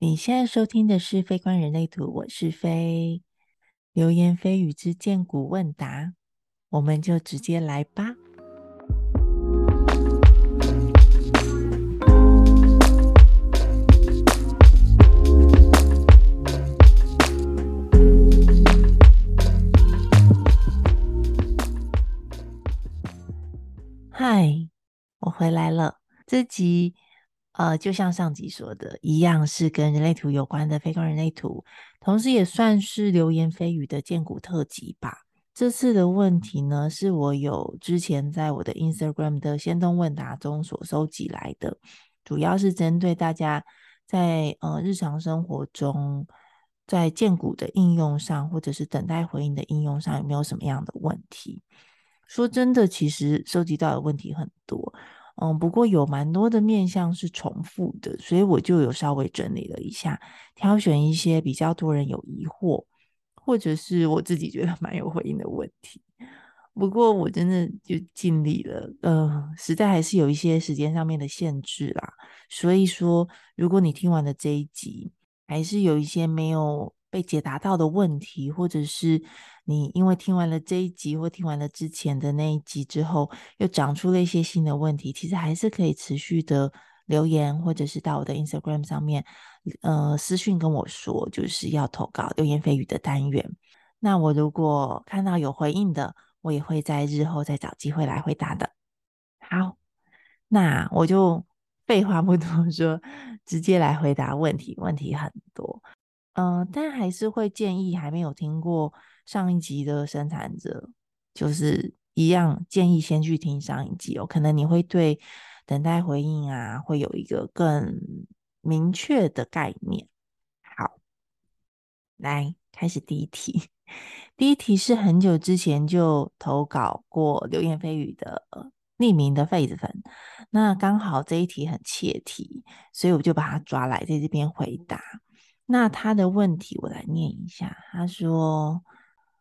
你现在收听的是《非观人类图》，我是非流言蜚语之荐骨问答，我们就直接来吧。嗨，我回来了，这集。呃，就像上集说的一样，是跟人类图有关的非公人类图，同时也算是流言蜚语的荐骨特辑吧。这次的问题呢，是我有之前在我的 Instagram 的先动问答中所收集来的，主要是针对大家在呃日常生活中在荐骨的应用上，或者是等待回应的应用上，有没有什么样的问题？说真的，其实收集到的问题很多。嗯，不过有蛮多的面向是重复的，所以我就有稍微整理了一下，挑选一些比较多人有疑惑，或者是我自己觉得蛮有回应的问题。不过我真的就尽力了，呃，实在还是有一些时间上面的限制啦。所以说，如果你听完了这一集，还是有一些没有被解答到的问题，或者是你因为听完了这一集或听完了之前的那一集之后，又长出了一些新的问题，其实还是可以持续的留言，或者是到我的 Instagram 上面，呃，私讯跟我说，就是要投稿流言蜚语的单元。那我如果看到有回应的，我也会在日后再找机会来回答的。好，那我就废话不多说，直接来回答问题，问题很多。嗯、但还是会建议还没有听过上一集的生产者，就是一样建议先去听上一集哦。可能你会对等待回应啊，会有一个更明确的概念。好，来开始第一题。第一题是很久之前就投稿过流言蜚语的匿名的痱子粉，那刚好这一题很切题，所以我就把他抓来在这边回答。那他的问题我来念一下，他说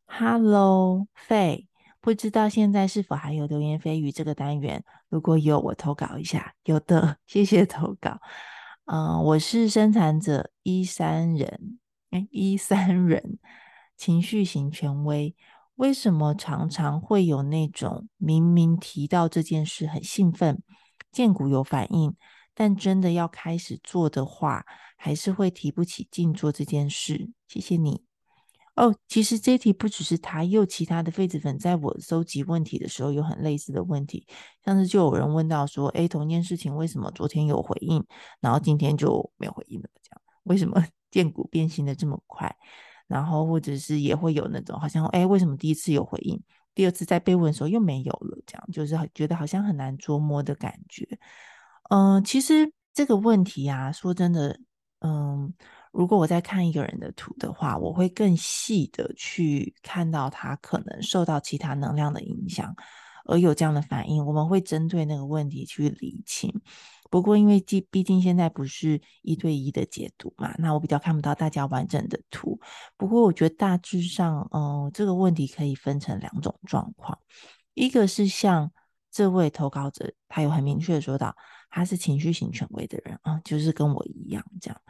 ：“Hello，费，不知道现在是否还有流言蜚语这个单元？如果有，我投稿一下。有的，谢谢投稿。嗯、我是生产者一三人，哎，一三人，情绪型权威。为什么常常会有那种明明提到这件事很兴奋，荐骨有反应，但真的要开始做的话？”还是会提不起劲做这件事。谢谢你哦。其实这题不只是他，也有其他的痱子粉在我搜集问题的时候有很类似的问题。上次就有人问到说：“诶，同一件事情为什么昨天有回应，然后今天就没有回应了？这样为什么 荐骨变形的这么快？然后或者是也会有那种好像诶，为什么第一次有回应，第二次再被问的时候又没有了？这样就是觉得好像很难捉摸的感觉。嗯、其实这个问题啊，说真的。嗯，如果我在看一个人的图的话，我会更细的去看到他可能受到其他能量的影响，而有这样的反应。我们会针对那个问题去厘清。不过，因为毕毕竟现在不是一对一的解读嘛，那我比较看不到大家完整的图。不过，我觉得大致上，嗯，这个问题可以分成两种状况。一个是像这位投稿者，他有很明确的说到。他是情绪型权威的人啊，就是跟我一样这样。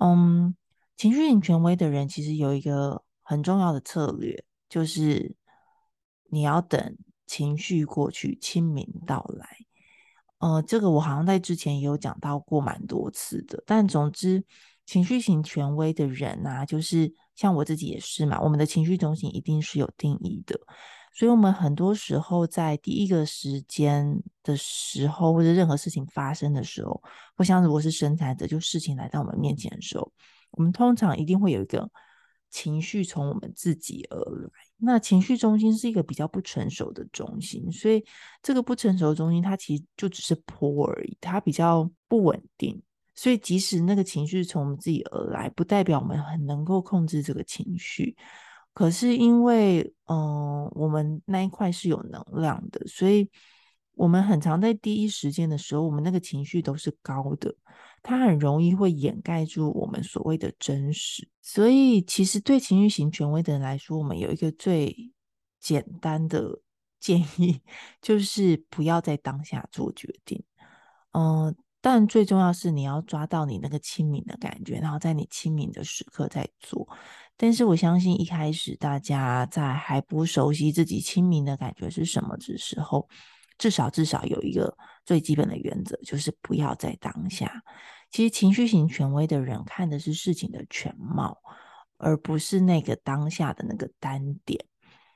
嗯，情绪型权威的人其实有一个很重要的策略，就是你要等情绪过去，清明到来。呃，这个我好像在之前也有讲到过蛮多次的。但总之，情绪型权威的人啊，就是像我自己也是嘛，我们的情绪中心一定是有定义的。所以，我们很多时候在第一个时间的时候，或者任何事情发生的时候，或像如果是生产者，就事情来到我们面前的时候，我们通常一定会有一个情绪从我们自己而来。那情绪中心是一个比较不成熟的中心，所以这个不成熟的中心，它其实就只是波而已，它比较不稳定。所以，即使那个情绪从我们自己而来，不代表我们很能够控制这个情绪。可是因为，嗯、我们那一块是有能量的，所以我们很常在第一时间的时候，我们那个情绪都是高的，它很容易会掩盖住我们所谓的真实。所以，其实对情绪型权威的人来说，我们有一个最简单的建议，就是不要在当下做决定。嗯、但最重要是你要抓到你那个亲民的感觉，然后在你亲民的时刻再做。但是我相信一开始大家在还不熟悉自己亲民的感觉是什么的时候，至少至少有一个最基本的原则，就是不要在当下。其实情绪型权威的人看的是事情的全貌，而不是那个当下的那个单点。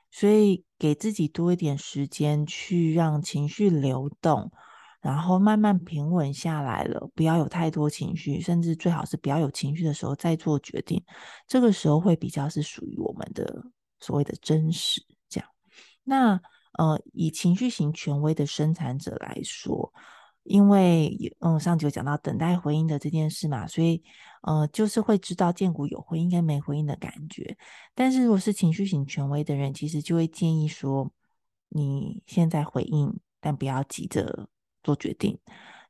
所以给自己多一点时间去让情绪流动。然后慢慢平稳下来了，不要有太多情绪，甚至最好是不要有情绪的时候再做决定。这个时候会比较是属于我们的所谓的真实。这样，那呃，以情绪型权威的生产者来说，因为嗯，上集有讲到等待回应的这件事嘛，所以呃，就是会知道建谷有回应跟没回应的感觉。但是如果是情绪型权威的人，其实就会建议说，你现在回应，但不要急着。做决定，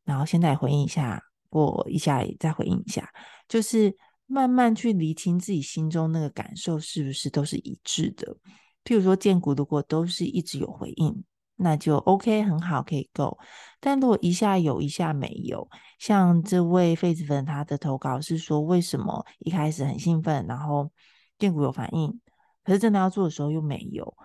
然后现在回应一下，过一下再回应一下，就是慢慢去厘清自己心中那个感受是不是都是一致的。譬如说，建股如果都是一直有回应，那就 OK，很好，可以 go。但如果一下有，一下没有，像这位痱子粉他的投稿是说，为什么一开始很兴奋，然后建股有反应，可是真的要做的时候又没有。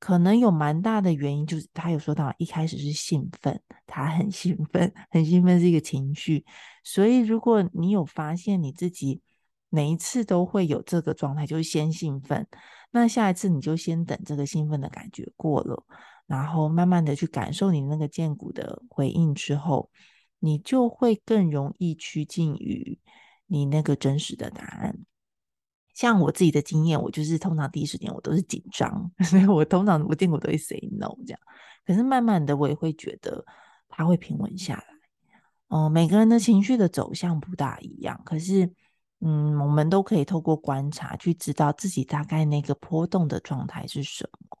可能有蛮大的原因，就是他有说到一开始是兴奋，他很兴奋，很兴奋是一个情绪。所以如果你有发现你自己每一次都会有这个状态，就是先兴奋，那下一次你就先等这个兴奋的感觉过了，然后慢慢的去感受你那个剑骨的回应之后，你就会更容易趋近于你那个真实的答案。像我自己的经验，我就是通常第一时间我都是紧张，所以我通常我见过都会 say no 这样。可是慢慢的我也会觉得他会平稳下来。哦、每个人的情绪的走向不大一样，可是嗯，我们都可以透过观察去知道自己大概那个波动的状态是什么。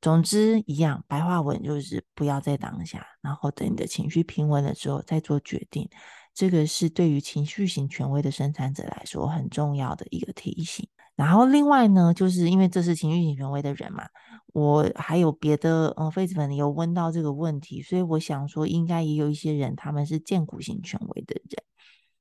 总之一样，白话文就是不要在当下，然后等你的情绪平稳了之后再做决定。这个是对于情绪型权威的生产者来说很重要的一个提醒。然后另外呢，就是因为这是情绪型权威的人嘛，我还有别的嗯痱子粉有问到这个问题，所以我想说，应该也有一些人他们是荐骨型权威的人。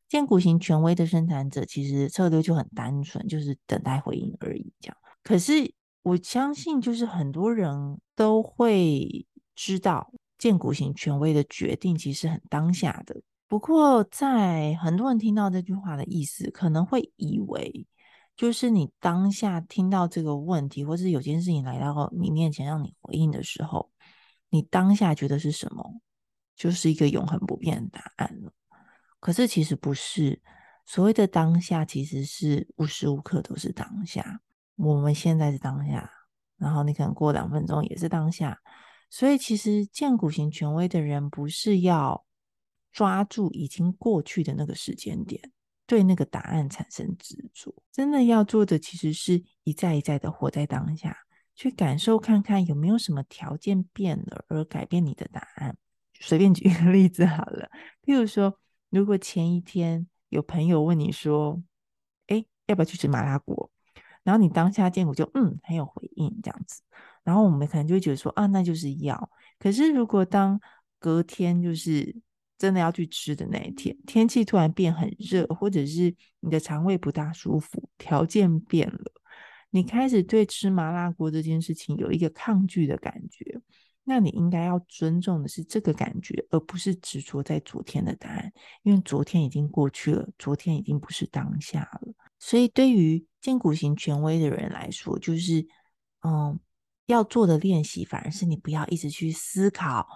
荐骨型权威的生产者其实策略就很单纯，就是等待回应而已。这样，可是我相信，就是很多人都会知道，荐骨型权威的决定其实很当下的。不过，在很多人听到这句话的意思，可能会以为，就是你当下听到这个问题，或是有件事情来到你面前让你回应的时候，你当下觉得是什么，就是一个永恒不变的答案了。可是其实不是，所谓的当下，其实是无时无刻都是当下。我们现在是当下，然后你可能过两分钟也是当下。所以，其实荐骨型权威的人不是要。抓住已经过去的那个时间点，对那个答案产生执着。真的要做的，其实是一再一再的活在当下，去感受看看有没有什么条件变了而改变你的答案。随便举一个例子好了，譬如说，如果前一天有朋友问你说：“哎，要不要去吃麻辣锅？”然后你当下荐骨就嗯很有回应这样子，然后我们可能就会觉得说：“啊，那就是要。”可是如果当隔天就是。真的要去吃的那一天，天气突然变很热，或者是你的肠胃不大舒服，条件变了，你开始对吃麻辣锅这件事情有一个抗拒的感觉，那你应该要尊重的是这个感觉，而不是执着在昨天的答案，因为昨天已经过去了，昨天已经不是当下了。所以对于荐骨型权威的人来说，就是嗯，要做的练习，反而是你不要一直去思考。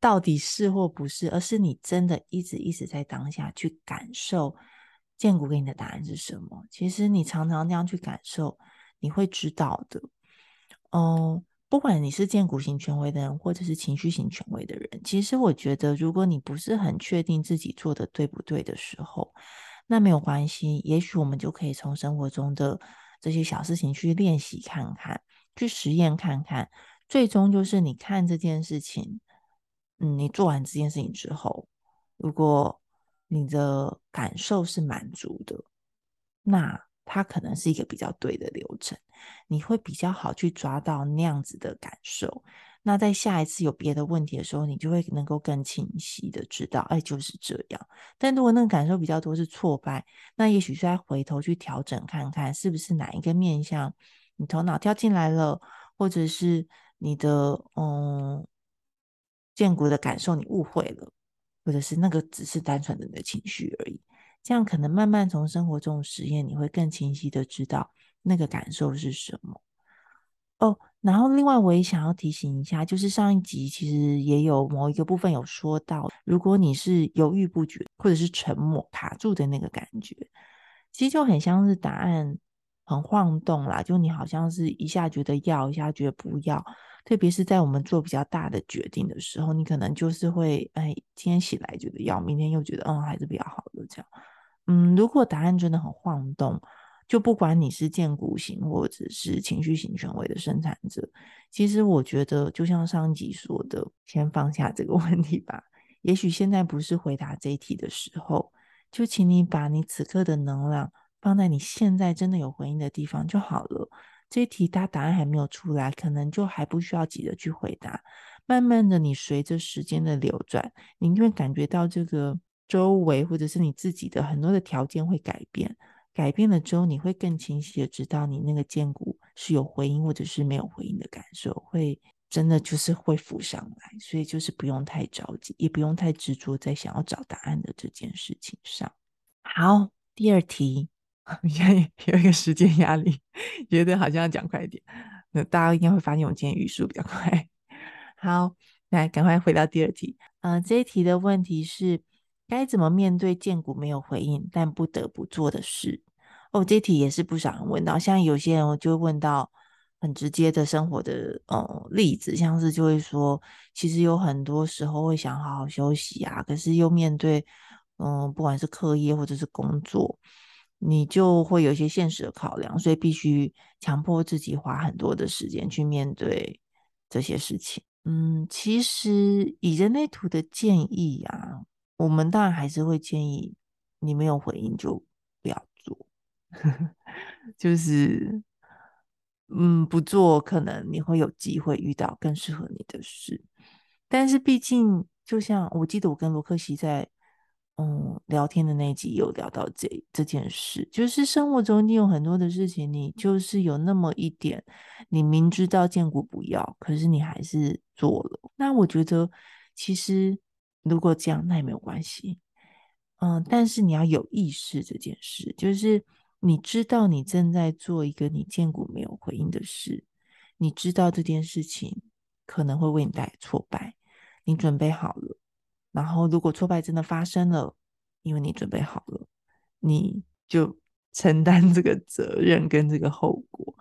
到底是或不是，而是你真的一直一直在当下去感受建谷给你的答案是什么？其实你常常这样去感受，你会知道的。嗯，不管你是建谷型权威的人，或者是情绪型权威的人，其实我觉得，如果你不是很确定自己做的对不对的时候，那没有关系，也许我们就可以从生活中的这些小事情去练习看看，去实验看看，最终就是你看这件事情。嗯，你做完这件事情之后，如果你的感受是满足的，那它可能是一个比较对的流程，你会比较好去抓到那样子的感受。那在下一次有别的问题的时候，你就会能够更清晰的知道，哎，就是这样。但如果那个感受比较多是挫败，那也许是再回头去调整看看，是不是哪一个面向你头脑跳进来了，或者是你的嗯荐骨的感受你误会了，或者是那个只是单纯的你的情绪而已。这样可能慢慢从生活中实验，你会更清晰的知道那个感受是什么。哦，然后另外我也想要提醒一下，就是上一集其实也有某一个部分有说到，如果你是犹豫不决或者是沉默卡住的那个感觉，其实就很像是答案很晃动啦，就你好像是一下觉得要，一下觉得不要，特别是在我们做比较大的决定的时候，你可能就是会，哎，今天起来觉得要，明天又觉得，嗯，还是比较好的这样。嗯，如果答案真的很晃动。就不管你是荐骨型或者是情绪型权威的生产者，其实我觉得就像上集说的，先放下这个 问题吧。也许现在不是回答这一题的时候，就请你把你此刻的能量放在你现在真的有回应的地方就好了。这一题它答案还没有出来，可能就还不需要急着去回答。慢慢的，你随着时间的流转，你就会感觉到这个周围或者是你自己的很多的条件会改变。改变了之后，你会更清晰的知道你那个荐骨是有回应或者是没有回应的感受，会真的就是会浮上来，所以就是不用太着急，也不用太执着在想要找答案的这件事情上。好，第二题，现在有一个时间压力，觉得好像要讲快一点，那大家应该会发现我今天语速比较快。好，来赶快回到第二题，呃，这一题的问题是。该怎么面对荐股没有回应但不得不做的事？哦，这题也是不少人问到，像有些人我就问到很直接的生活的呃例子，像是就会说，其实有很多时候会想好好休息啊，可是又面对嗯、不管是课业或者是工作，你就会有一些现实的考量，所以必须强迫自己花很多的时间去面对这些事情。嗯，其实以人类图的建议啊。我们当然还是会建议你没有回应就不要做，就是嗯，不做可能你会有机会遇到更适合你的事。但是毕竟，就像我记得我跟罗克西在嗯聊天的那集有聊到这这件事，就是生活中你有很多的事情，你就是有那么一点，你明知道荐骨不要，可是你还是做了。那我觉得其实。如果这样，那也没有关系，嗯，但是你要有意识这件事，就是你知道你正在做一个你荐骨没有回应的事，你知道这件事情可能会为你带来挫败，你准备好了，然后如果挫败真的发生了，因为你准备好了，你就承担这个责任跟这个后果。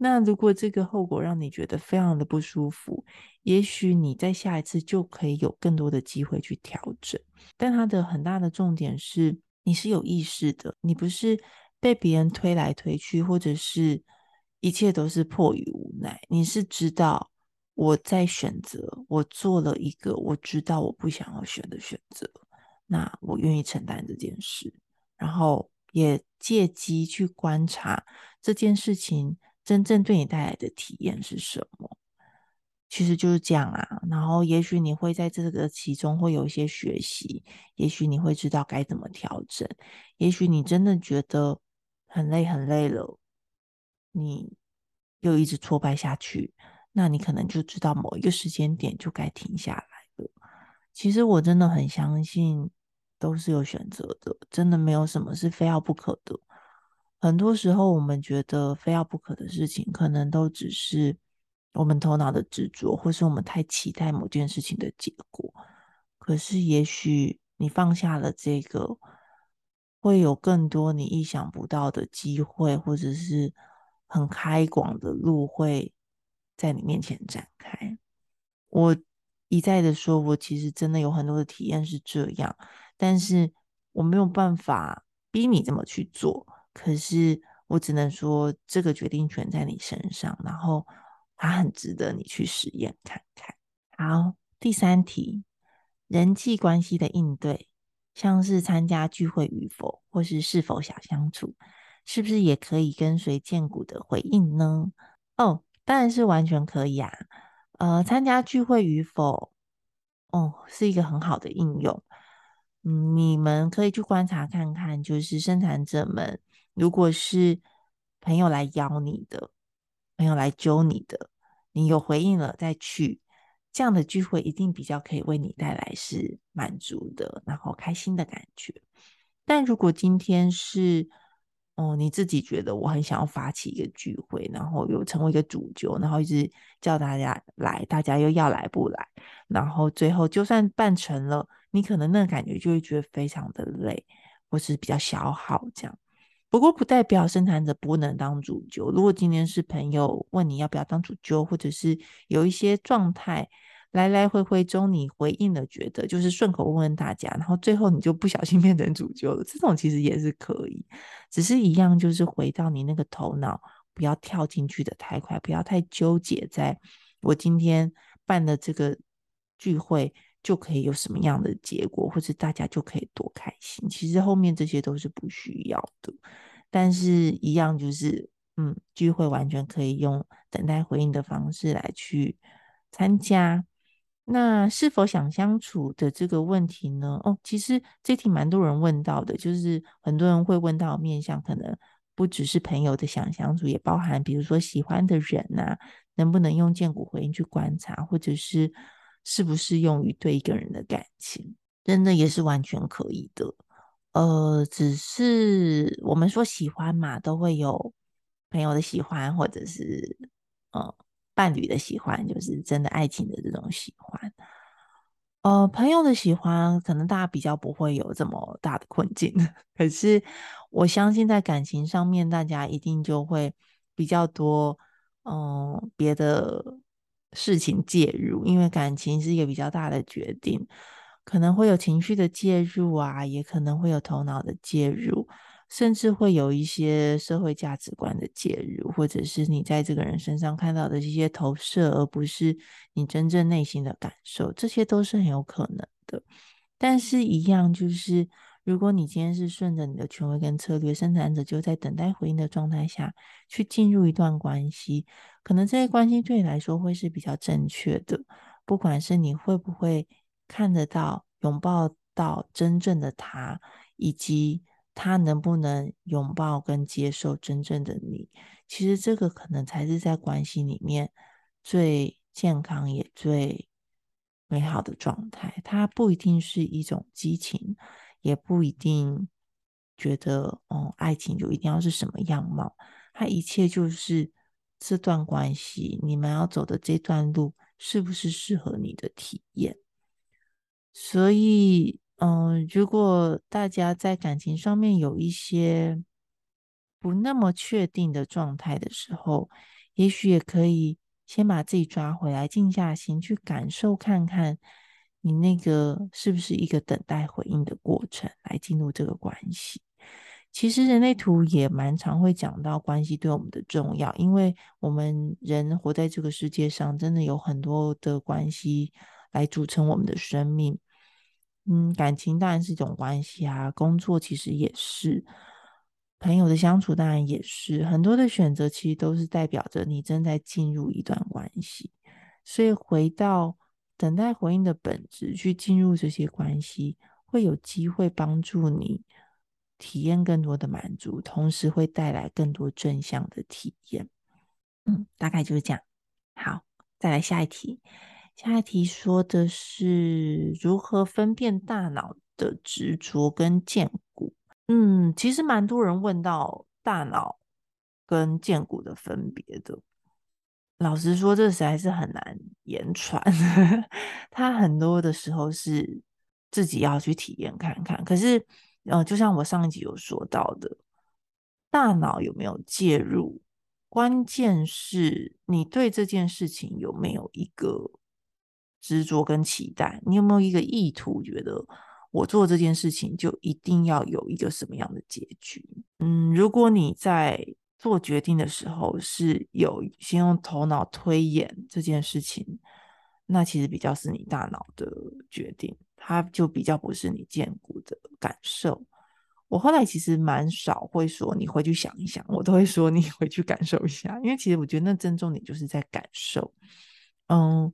那如果这个后果让你觉得非常的不舒服，也许你在下一次就可以有更多的机会去调整。但它的很大的重点是，你是有意识的，你不是被别人推来推去，或者是一切都是迫于无奈。你是知道我在选择，我做了一个我知道我不想要选的选择，那我愿意承担这件事，然后也借机去观察这件事情。真正对你带来的体验是什么？其实就是这样啊。然后，也许你会在这个其中会有一些学习，也许你会知道该怎么调整。也许你真的觉得很累很累了，你又一直挫败下去，那你可能就知道某一个时间点就该停下来了。其实我真的很相信，都是有选择的，真的没有什么是非要不可的。很多时候，我们觉得非要不可的事情，可能都只是我们头脑的执着，或是我们太期待某件事情的结果。可是，也许你放下了这个，会有更多你意想不到的机会，或者是很开广的路会在你面前展开。我一再的说，我其实真的有很多的体验是这样，但是我没有办法逼你这么去做。可是我只能说，这个决定权在你身上，然后它很值得你去实验看看。好，第三题，人际关系的应对，像是参加聚会与否，或是是否想相处，是不是也可以跟随荐股的回应呢？哦，当然是完全可以啊。呃，参加聚会与否，哦，是一个很好的应用。嗯，你们可以去观察看看，就是生产者们，如果是朋友来邀你的，朋友来揪你的，你有回应了再去，这样的聚会一定比较可以为你带来是满足的，然后开心的感觉。但如果今天是，哦，你自己觉得我很想要发起一个聚会，然后又成为一个主揪，然后一直叫大家来，大家又要来不来，然后最后就算办成了。你可能那个感觉就会觉得非常的累，或是比较消耗这样。不过不代表生产者不能当主揪。如果今天是朋友问你要不要当主揪，或者是有一些状态来来回回中你回应了，觉得就是顺口问问大家，然后最后你就不小心变成主揪了，这种其实也是可以。只是一样，就是回到你那个头脑，不要跳进去的太快，不要太纠结在我今天办的这个聚会。就可以有什么样的结果，或者大家就可以多开心。其实后面这些都是不需要的，但是一样就是，嗯，聚会完全可以用等待回应的方式来去参加。那是否想相处的这个问题呢？哦，其实这题蛮多人问到的，就是很多人会问到面向，可能不只是朋友的想相处，也包含比如说喜欢的人呐、啊，能不能用荐骨回应去观察，或者是。适不适用于对一个人的感情，真的也是完全可以的。呃，只是我们说喜欢嘛，都会有朋友的喜欢，或者是呃伴侣的喜欢，就是真的爱情的这种喜欢。呃，朋友的喜欢，可能大家比较不会有这么大的困境。可是我相信在感情上面，大家一定就会比较多，嗯、呃，别的。事情介入，因为感情是一个比较大的决定，可能会有情绪的介入啊，也可能会有头脑的介入，甚至会有一些社会价值观的介入，或者是你在这个人身上看到的这些投射，而不是你真正内心的感受，这些都是很有可能的。但是，一样就是。如果你今天是顺着你的权威跟策略，生产者就在等待回应的状态下去进入一段关系，可能这些关系对你来说会是比较正确的。不管是你会不会看得到、拥抱到真正的他，以及他能不能拥抱跟接受真正的你，其实这个可能才是在关系里面最健康也最美好的状态。它不一定是一种激情。也不一定觉得，哦，爱情就一定要是什么样貌。它一切就是这段关系，你们要走的这段路，是不是适合你的体验？所以，嗯，如果大家在感情上面有一些不那么确定的状态的时候，也许也可以先把自己抓回来，静下心去感受看看。你那个是不是一个等待回应的过程来进入这个关系？其实人类图也蛮常会讲到关系对我们的重要，因为我们人活在这个世界上，真的有很多的关系来组成我们的生命。嗯，感情当然是一种关系啊，工作其实也是，朋友的相处当然也是，很多的选择其实都是代表着你正在进入一段关系。所以回到。等待回应的本质，去进入这些关系，会有机会帮助你体验更多的满足，同时会带来更多正向的体验。嗯，大概就是这样。好，再来下一题。下一题说的是如何分辨大脑的执着跟荐骨。嗯，其实蛮多人问到大脑跟荐骨的分别的。老实说，这实在是很难言传。他很多的时候是自己要去体验看看。可是，呃，就像我上一集有说到的，大脑有没有介入，关键是你对这件事情有没有一个执着跟期待，你有没有一个意图，觉得我做这件事情就一定要有一个什么样的结局？嗯，如果你在做决定的时候是有先用头脑推演这件事情，那其实比较是你大脑的决定，它就比较不是你见骨的感受。我后来其实蛮少会说你回去想一想，我都会说你回去感受一下，因为其实我觉得那真重点就是在感受。嗯，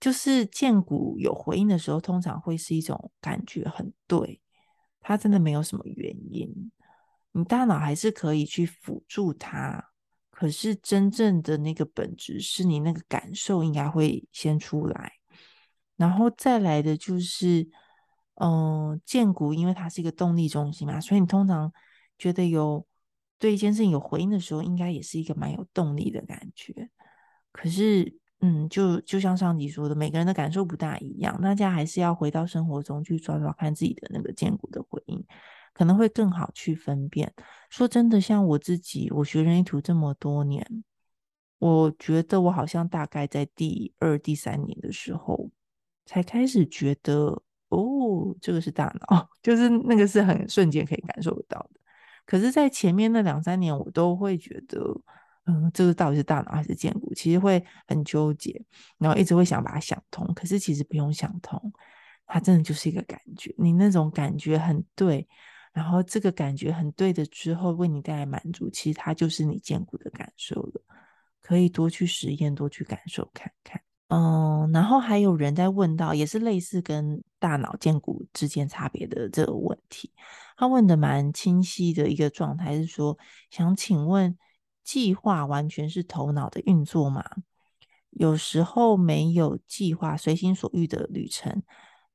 就是荐骨有回应的时候，通常会是一种感觉很对，它真的没有什么原因，你大脑还是可以去辅助它，可是真正的那个本质是你那个感受应该会先出来，然后再来的就是，嗯，荐骨因为它是一个动力中心嘛，所以你通常觉得有对一件事情有回应的时候，应该也是一个蛮有动力的感觉，可是。嗯，就就像上集说的，每个人的感受不大一样，大家还是要回到生活中去抓抓看自己的那个荐骨的回应，可能会更好去分辨。说真的，像我自己，我学人类图这么多年，我觉得我好像大概在第二、第三年的时候，才开始觉得，哦，这个是大脑，就是那个是很瞬间可以感受得到的。可是，在前面那两三年，我都会觉得。嗯，这个到底是大脑还是荐骨？其实会很纠结，然后一直会想把它想通。可是其实不用想通，它真的就是一个感觉。你那种感觉很对，然后这个感觉很对的之后，为你带来满足，其实它就是你荐骨的感受了。可以多去实验，多去感受看看。嗯，然后还有人在问到，也是类似跟大脑荐骨之间差别的这个问题。他问的蛮清晰的一个状态是说，想请问。计划完全是头脑的运作吗？有时候没有计划、随心所欲的旅程，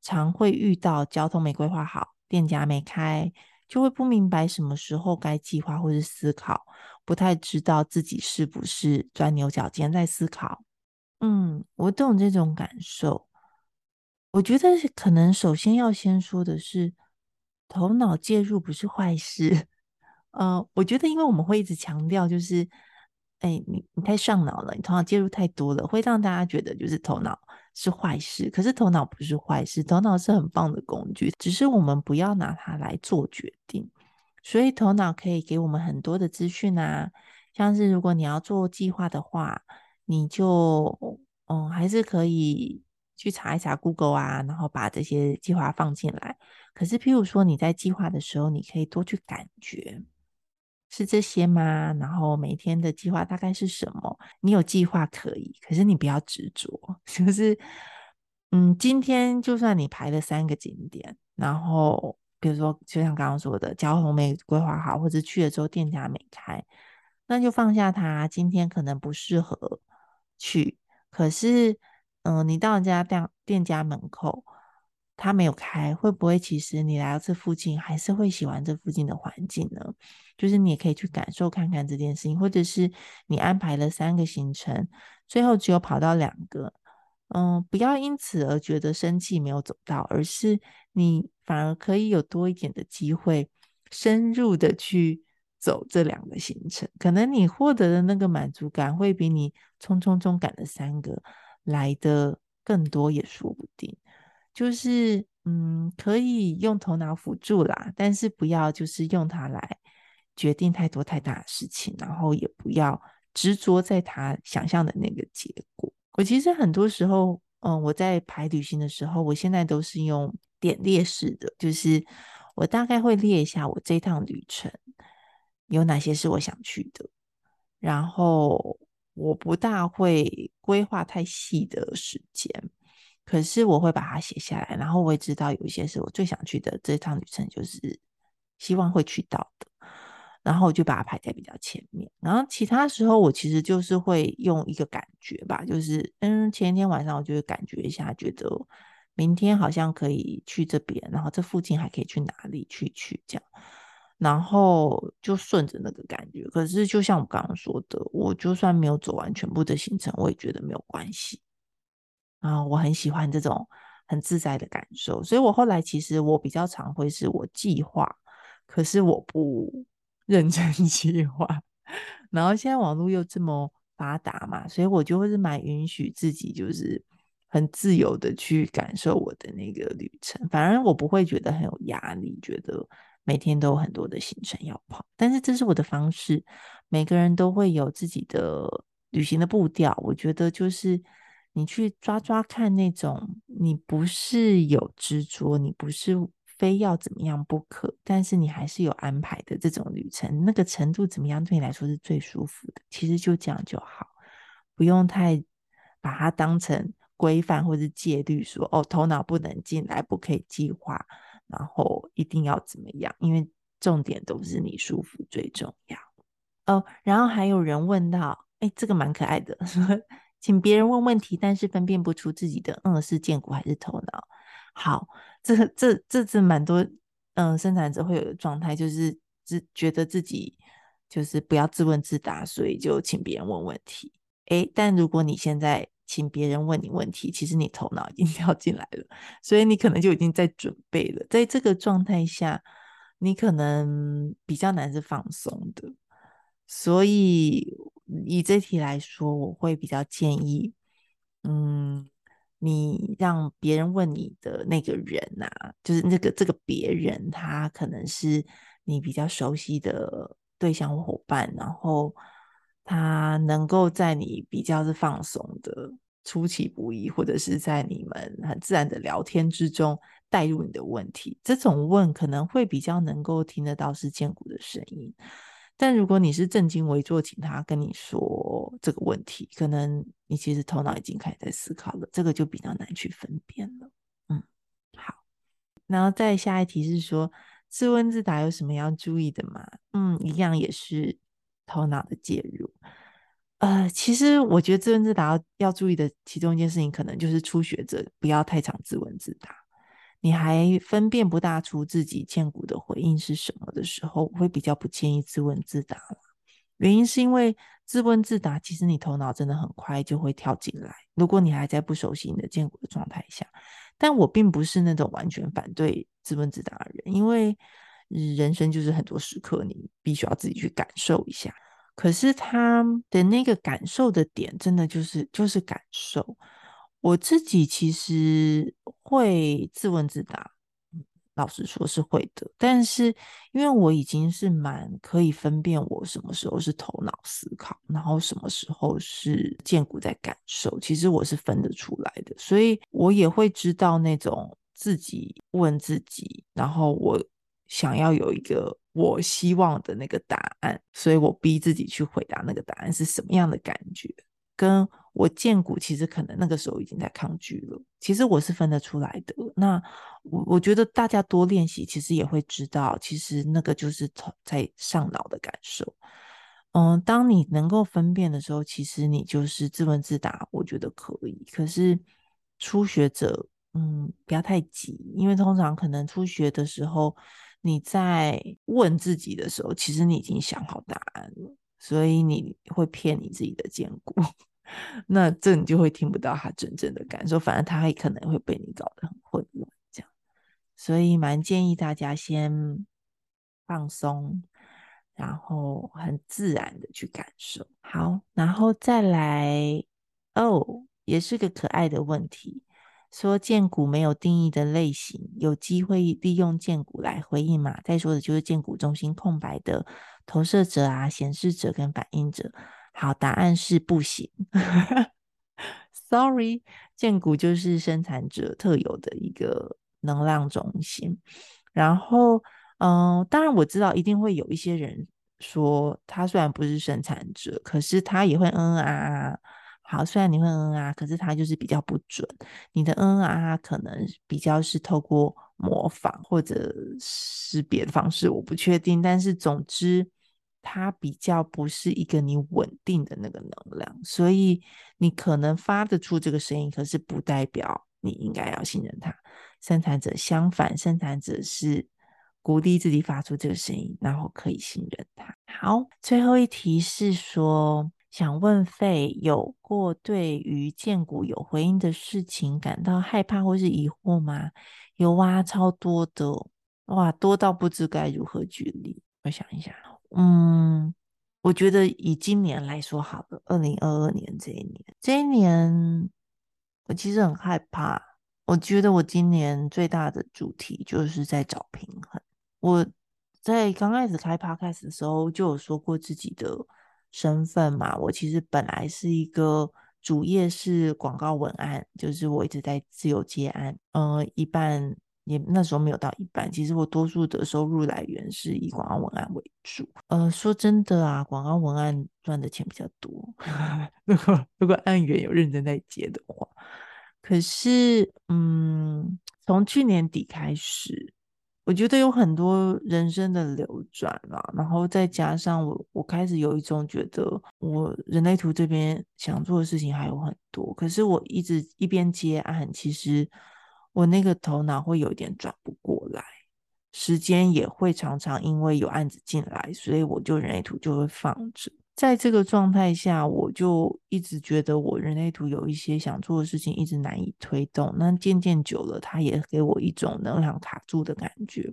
常会遇到交通没规划好、店家没开，就会不明白什么时候该计划或是思考，不太知道自己是不是钻牛角尖在思考。嗯，我懂这种感受。我觉得可能首先要先说的是，头脑介入不是坏事。呃，我觉得，因为我们会一直强调，就是，哎，你你太上脑了，你头脑介入太多了，会让大家觉得就是头脑是坏事。可是头脑不是坏事，头脑是很棒的工具，只是我们不要拿它来做决定。所以头脑可以给我们很多的资讯啊，像是如果你要做计划的话，你就，嗯，还是可以去查一查 Google 啊，然后把这些计划放进来。可是，譬如说你在计划的时候，你可以多去感觉。是这些吗？然后每天的计划大概是什么？你有计划可以，可是你不要执着。就是，嗯，今天就算你排了三个景点，然后比如说就像刚刚说的，交通没规划好，或者去了之后店家没开，那就放下它。今天可能不适合去，可是，嗯、你到人家店店家门口。他没有开，会不会其实你来到这附近还是会喜欢这附近的环境呢？就是你也可以去感受看看这件事情，或者是你安排了三个行程，最后只有跑到两个，嗯，不要因此而觉得生气没有走到，而是你反而可以有多一点的机会，深入的去走这两个行程，可能你获得的那个满足感会比你匆匆中赶了三个来的更多，也说不定。就是嗯，可以用头脑辅助啦，但是不要就是用它来决定太多太大的事情，然后也不要执着在他想象的那个结果。我其实很多时候，嗯，我在排旅行的时候，我现在都是用点列式的，就是我大概会列一下我这趟旅程有哪些是我想去的，然后我不大会规划太细的时间。可是我会把它写下来，然后我也知道有一些是我最想去的这趟旅程，就是希望会去到的，然后我就把它排在比较前面。然后其他时候我其实就是会用一个感觉吧，就是嗯，前一天晚上我就会感觉一下，觉得明天好像可以去这边，然后这附近还可以去哪里去去这样，然后就顺着那个感觉。可是就像我刚刚说的，我就算没有走完全部的行程，我也觉得没有关系。啊，我很喜欢这种很自在的感受，所以我后来其实我比较常会是我计划，可是我不 认真计划。然后现在网络又这么发达嘛，所以我就会是蛮允许自己就是很自由的去感受我的那个旅程，反而我不会觉得很有压力，觉得每天都有很多的行程要跑。但是这是我的方式，每个人都会有自己的旅行的步调，我觉得就是。你去抓抓看那种，你不是有执着，你不是非要怎么样不可，但是你还是有安排的这种旅程，那个程度怎么样对你来说是最舒服的？其实就这样就好，不用太把它当成规范或是戒律说，哦，头脑不能进来，不可以计划，然后一定要怎么样？因为重点都是你舒服最重要哦。然后还有人问到，哎，这个蛮可爱的，请别人问问题，但是分辨不出自己的嗯是荐骨还是头脑。好，这这这这蛮多嗯生产者会有的状态，就是自觉得自己就是不要自问自答，所以就请别人问问题。诶，但如果你现在请别人问你问题，其实你头脑已经 跳进来了，所以你可能就已经在准备了。在这个状态下，你可能比较难是放松的。所以以这题来说，我会比较建议，嗯，你让别人问你的那个人啊，就是那个这个别人，他可能是你比较熟悉的对象或伙伴，然后。他能够在你比较是放松的、出其不意，或者是在你们很自然的聊天之中带入你的问题，这种问可能会比较能够听得到是荐骨的声音。但如果你是正襟危坐，请他跟你说这个问题，可能你其实头脑已经开始在思考了，这个就比较难去分辨了。嗯，好，然后再下一题是说自问自答有什么要注意的吗？嗯，一样也是。头脑的介入，呃，其实我觉得自问自答要，要注意的其中一件事情，可能就是初学者不要太常自问自答。你还分辨不大出自己荐骨的回应是什么的时候，我会比较不建议自问自答。原因是因为自问自答，其实你头脑真的很快就会跳进来。如果你还在不熟悉你的荐骨的状态下，但我并不是那种完全反对自问自答的人，因为。人生就是很多时刻，你必须要自己去感受一下。可是他的那个感受的点，真的就是就是感受。我自己其实会自问自答，老实说是会的。但是因为我已经是蛮可以分辨我什么时候是头脑思考，然后什么时候是荐骨在感受，其实我是分得出来的。所以我也会知道那种自己问自己，然后我。想要有一个我希望的那个答案，所以我逼自己去回答那个答案是什么样的感觉，跟我荐骨其实可能那个时候已经在抗拒了，其实我是分得出来的。那我我觉得大家多练习，其实也会知道，其实那个就是在上脑的感受。嗯，当你能够分辨的时候，其实你就是自问自答，我觉得可以。可是初学者，嗯，不要太急，因为通常可能初学的时候。你在问自己的时候，其实你已经想好答案了，所以你会骗你自己的荐骨，那这你就会听不到他真正的感受，反而他还可能会被你搞得很混乱，这样。所以蛮建议大家先放松，然后很自然的去感受。好，然后再来哦，也是个可爱的问题。说荐骨没有定义的类型，有机会利用荐骨来回应嘛？再说的就是荐骨中心空白的投射者啊、显示者跟反应者。好，答案是不行。Sorry，荐骨就是生产者特有的一个能量中心。然后，嗯、当然我知道一定会有一些人说，他虽然不是生产者，可是他也会嗯啊啊。好，虽然你会嗯啊，可是他就是比较不准。你的嗯啊，可能比较是透过模仿或者识别的方式，我不确定。但是总之，它比较不是一个你稳定的那个能量，所以你可能发得出这个声音，可是不代表你应该要信任它。生产者相反，生产者是鼓励自己发出这个声音，然后可以信任它。好，最后一题是说。想问费有过对于荐骨有回应的事情感到害怕或是疑惑吗？有啊，超多的，哇，多到不知该如何举例。我想一下，嗯，我觉得以今年来说好了，二零二二年这一年，这一年我其实很害怕。我觉得我今年最大的主题就是在找平衡。我在刚开始开 Podcast 的时候就有说过自己的。身份嘛，我其实本来是一个主业是广告文案，就是我一直在自由接案，嗯、一半也那时候没有到一半。其实我多数的收入来源是以广告文案为主。呃，说真的啊，广告文案赚的钱比较多。如果如果案源有认真在接的话，可是嗯，从去年底开始。我觉得有很多人生的流转啊，然后再加上我，我开始有一种觉得，我人类图这边想做的事情还有很多，可是我一直一边接案，其实我那个头脑会有点转不过来，时间也会常常因为有案子进来，所以我就人类图就会放着。在这个状态下，我就一直觉得我人类图有一些想做的事情，一直难以推动。那渐渐久了，它也给我一种能量卡住的感觉。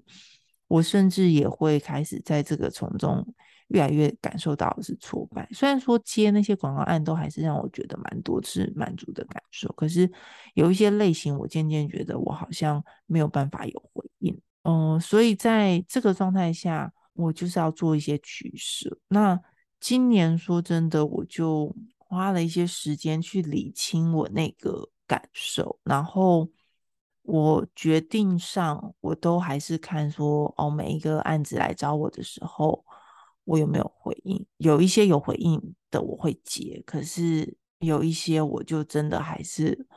我甚至也会开始在这个从中越来越感受到的是挫败。虽然说接那些广告案都还是让我觉得蛮多是满足的感受，可是有一些类型，我渐渐觉得我好像没有办法有回应。嗯，所以在这个状态下，我就是要做一些取舍。那今年说真的，我就花了一些时间去理清我那个感受，然后我决定上，我都还是看说，哦，每一个案子来找我的时候，我有没有回应？有一些有回应的我会接，可是有一些我就真的还是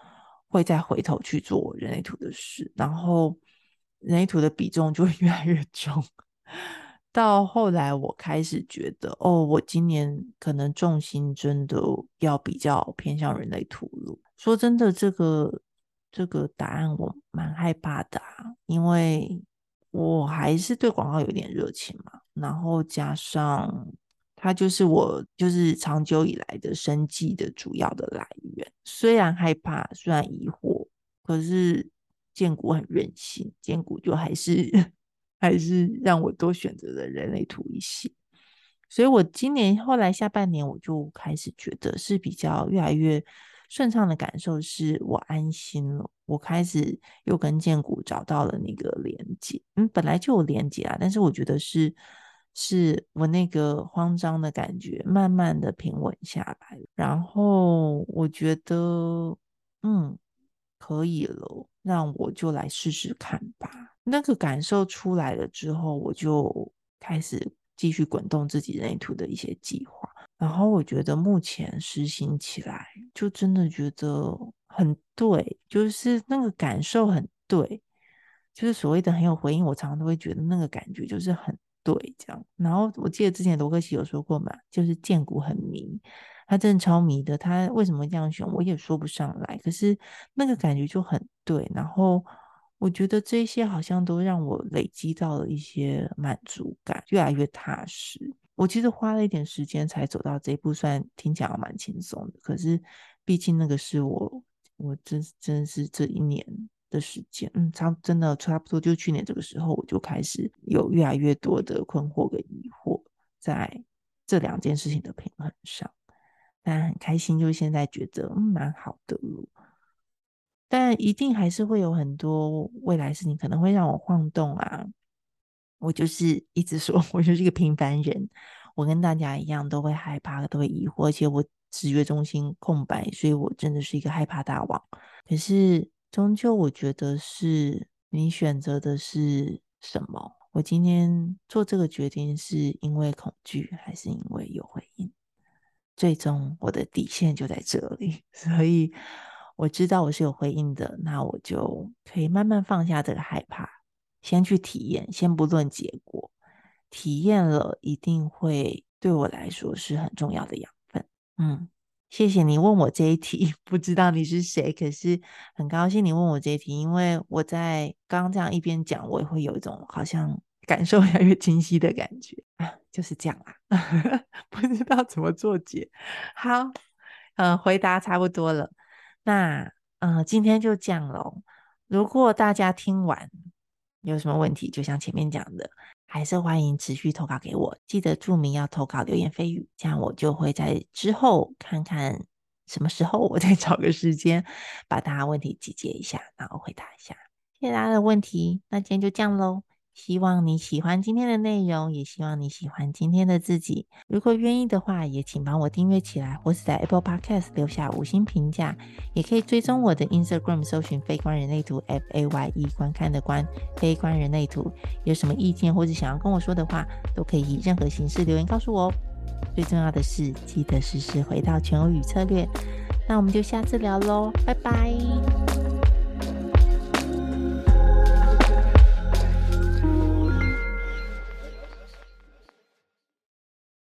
会再回头去做人类图的事，然后人类图的比重就会 越来越重。到后来，我开始觉得，哦，我今年可能重心真的要比较偏向人类图了。说真的，这个这个答案我蛮害怕的啊，因为我还是对广告有点热情嘛，然后加上它就是我就是长久以来的生计的主要的来源。虽然害怕，虽然疑惑，可是荐骨很任性，荐骨就还是。还是让我多选择了人类图一些，所以我今年后来下半年我就开始觉得是比较越来越顺畅的感受，是我安心了，我开始又跟荐骨找到了那个连接，嗯，本来就有连接啊，但是我觉得是是我那个慌张的感觉慢慢的平稳下来，然后我觉得嗯可以了，让我就来试试看吧。那个感受出来了之后，我就开始继续滚动自己内图的一些计划。然后我觉得目前实行起来，就真的觉得很对，就是那个感受很对，就是所谓的很有回应。我常常都会觉得那个感觉就是很对，这样。然后我记得之前罗克西有说过嘛，就是荐骨很迷，他真的超迷的。他为什么这样选，我也说不上来。可是那个感觉就很对，然后。我觉得这些好像都让我累积到了一些满足感，越来越踏实。我其实花了一点时间才走到这一步，算听起来蛮轻松的，可是毕竟那个是我，我真真是这一年的时间，嗯，差真的差不多就去年这个时候，我就开始有越来越多的困惑跟疑惑，在这两件事情的平衡上，但很开心，就现在觉得嗯蛮好的。但一定还是会有很多未来事情可能会让我晃动啊！我就是一直说，我就是一个平凡人，我跟大家一样都会害怕，都会疑惑，而且我直觉中心空白，所以我真的是一个害怕大王。可是终究我觉得是你选择的是什么？我今天做这个决定是因为恐惧，还是因为有回应？最终我的底线就在这里，所以。我知道我是有回应的，那我就可以慢慢放下这个害怕，先去体验，先不论结果，体验了一定会对我来说是很重要的养分。嗯，谢谢你问我这一题，不知道你是谁，可是很高兴你问我这一题，因为我在刚刚这样一边讲，我也会有一种好像 感受越来越清晰的感觉，就是这样啦，不知道怎么做解。好，嗯，回答差不多了。那，呃，今天就这样喽。如果大家听完有什么问题，就像前面讲的，还是欢迎持续投稿给我。记得注明要投稿流言蜚语，这样我就会在之后看看什么时候，我再 找个时间把大家问题集结一下，然后回答一下。谢谢大家的问题，那今天就这样喽。希望你喜欢今天的内容，也希望你喜欢今天的自己。如果愿意的话，也请帮我订阅起来，或是在 Apple Podcast 留下五星评价。也可以追踪我的 Instagram，搜寻“非观人类图 ”，F A Y E 观看的观，非观人类图。有什么意见或者想要跟我说的话，都可以以任何形式留言告诉我哦。最重要的是，记得时时回到全欧语策略。那我们就下次聊喽，拜拜。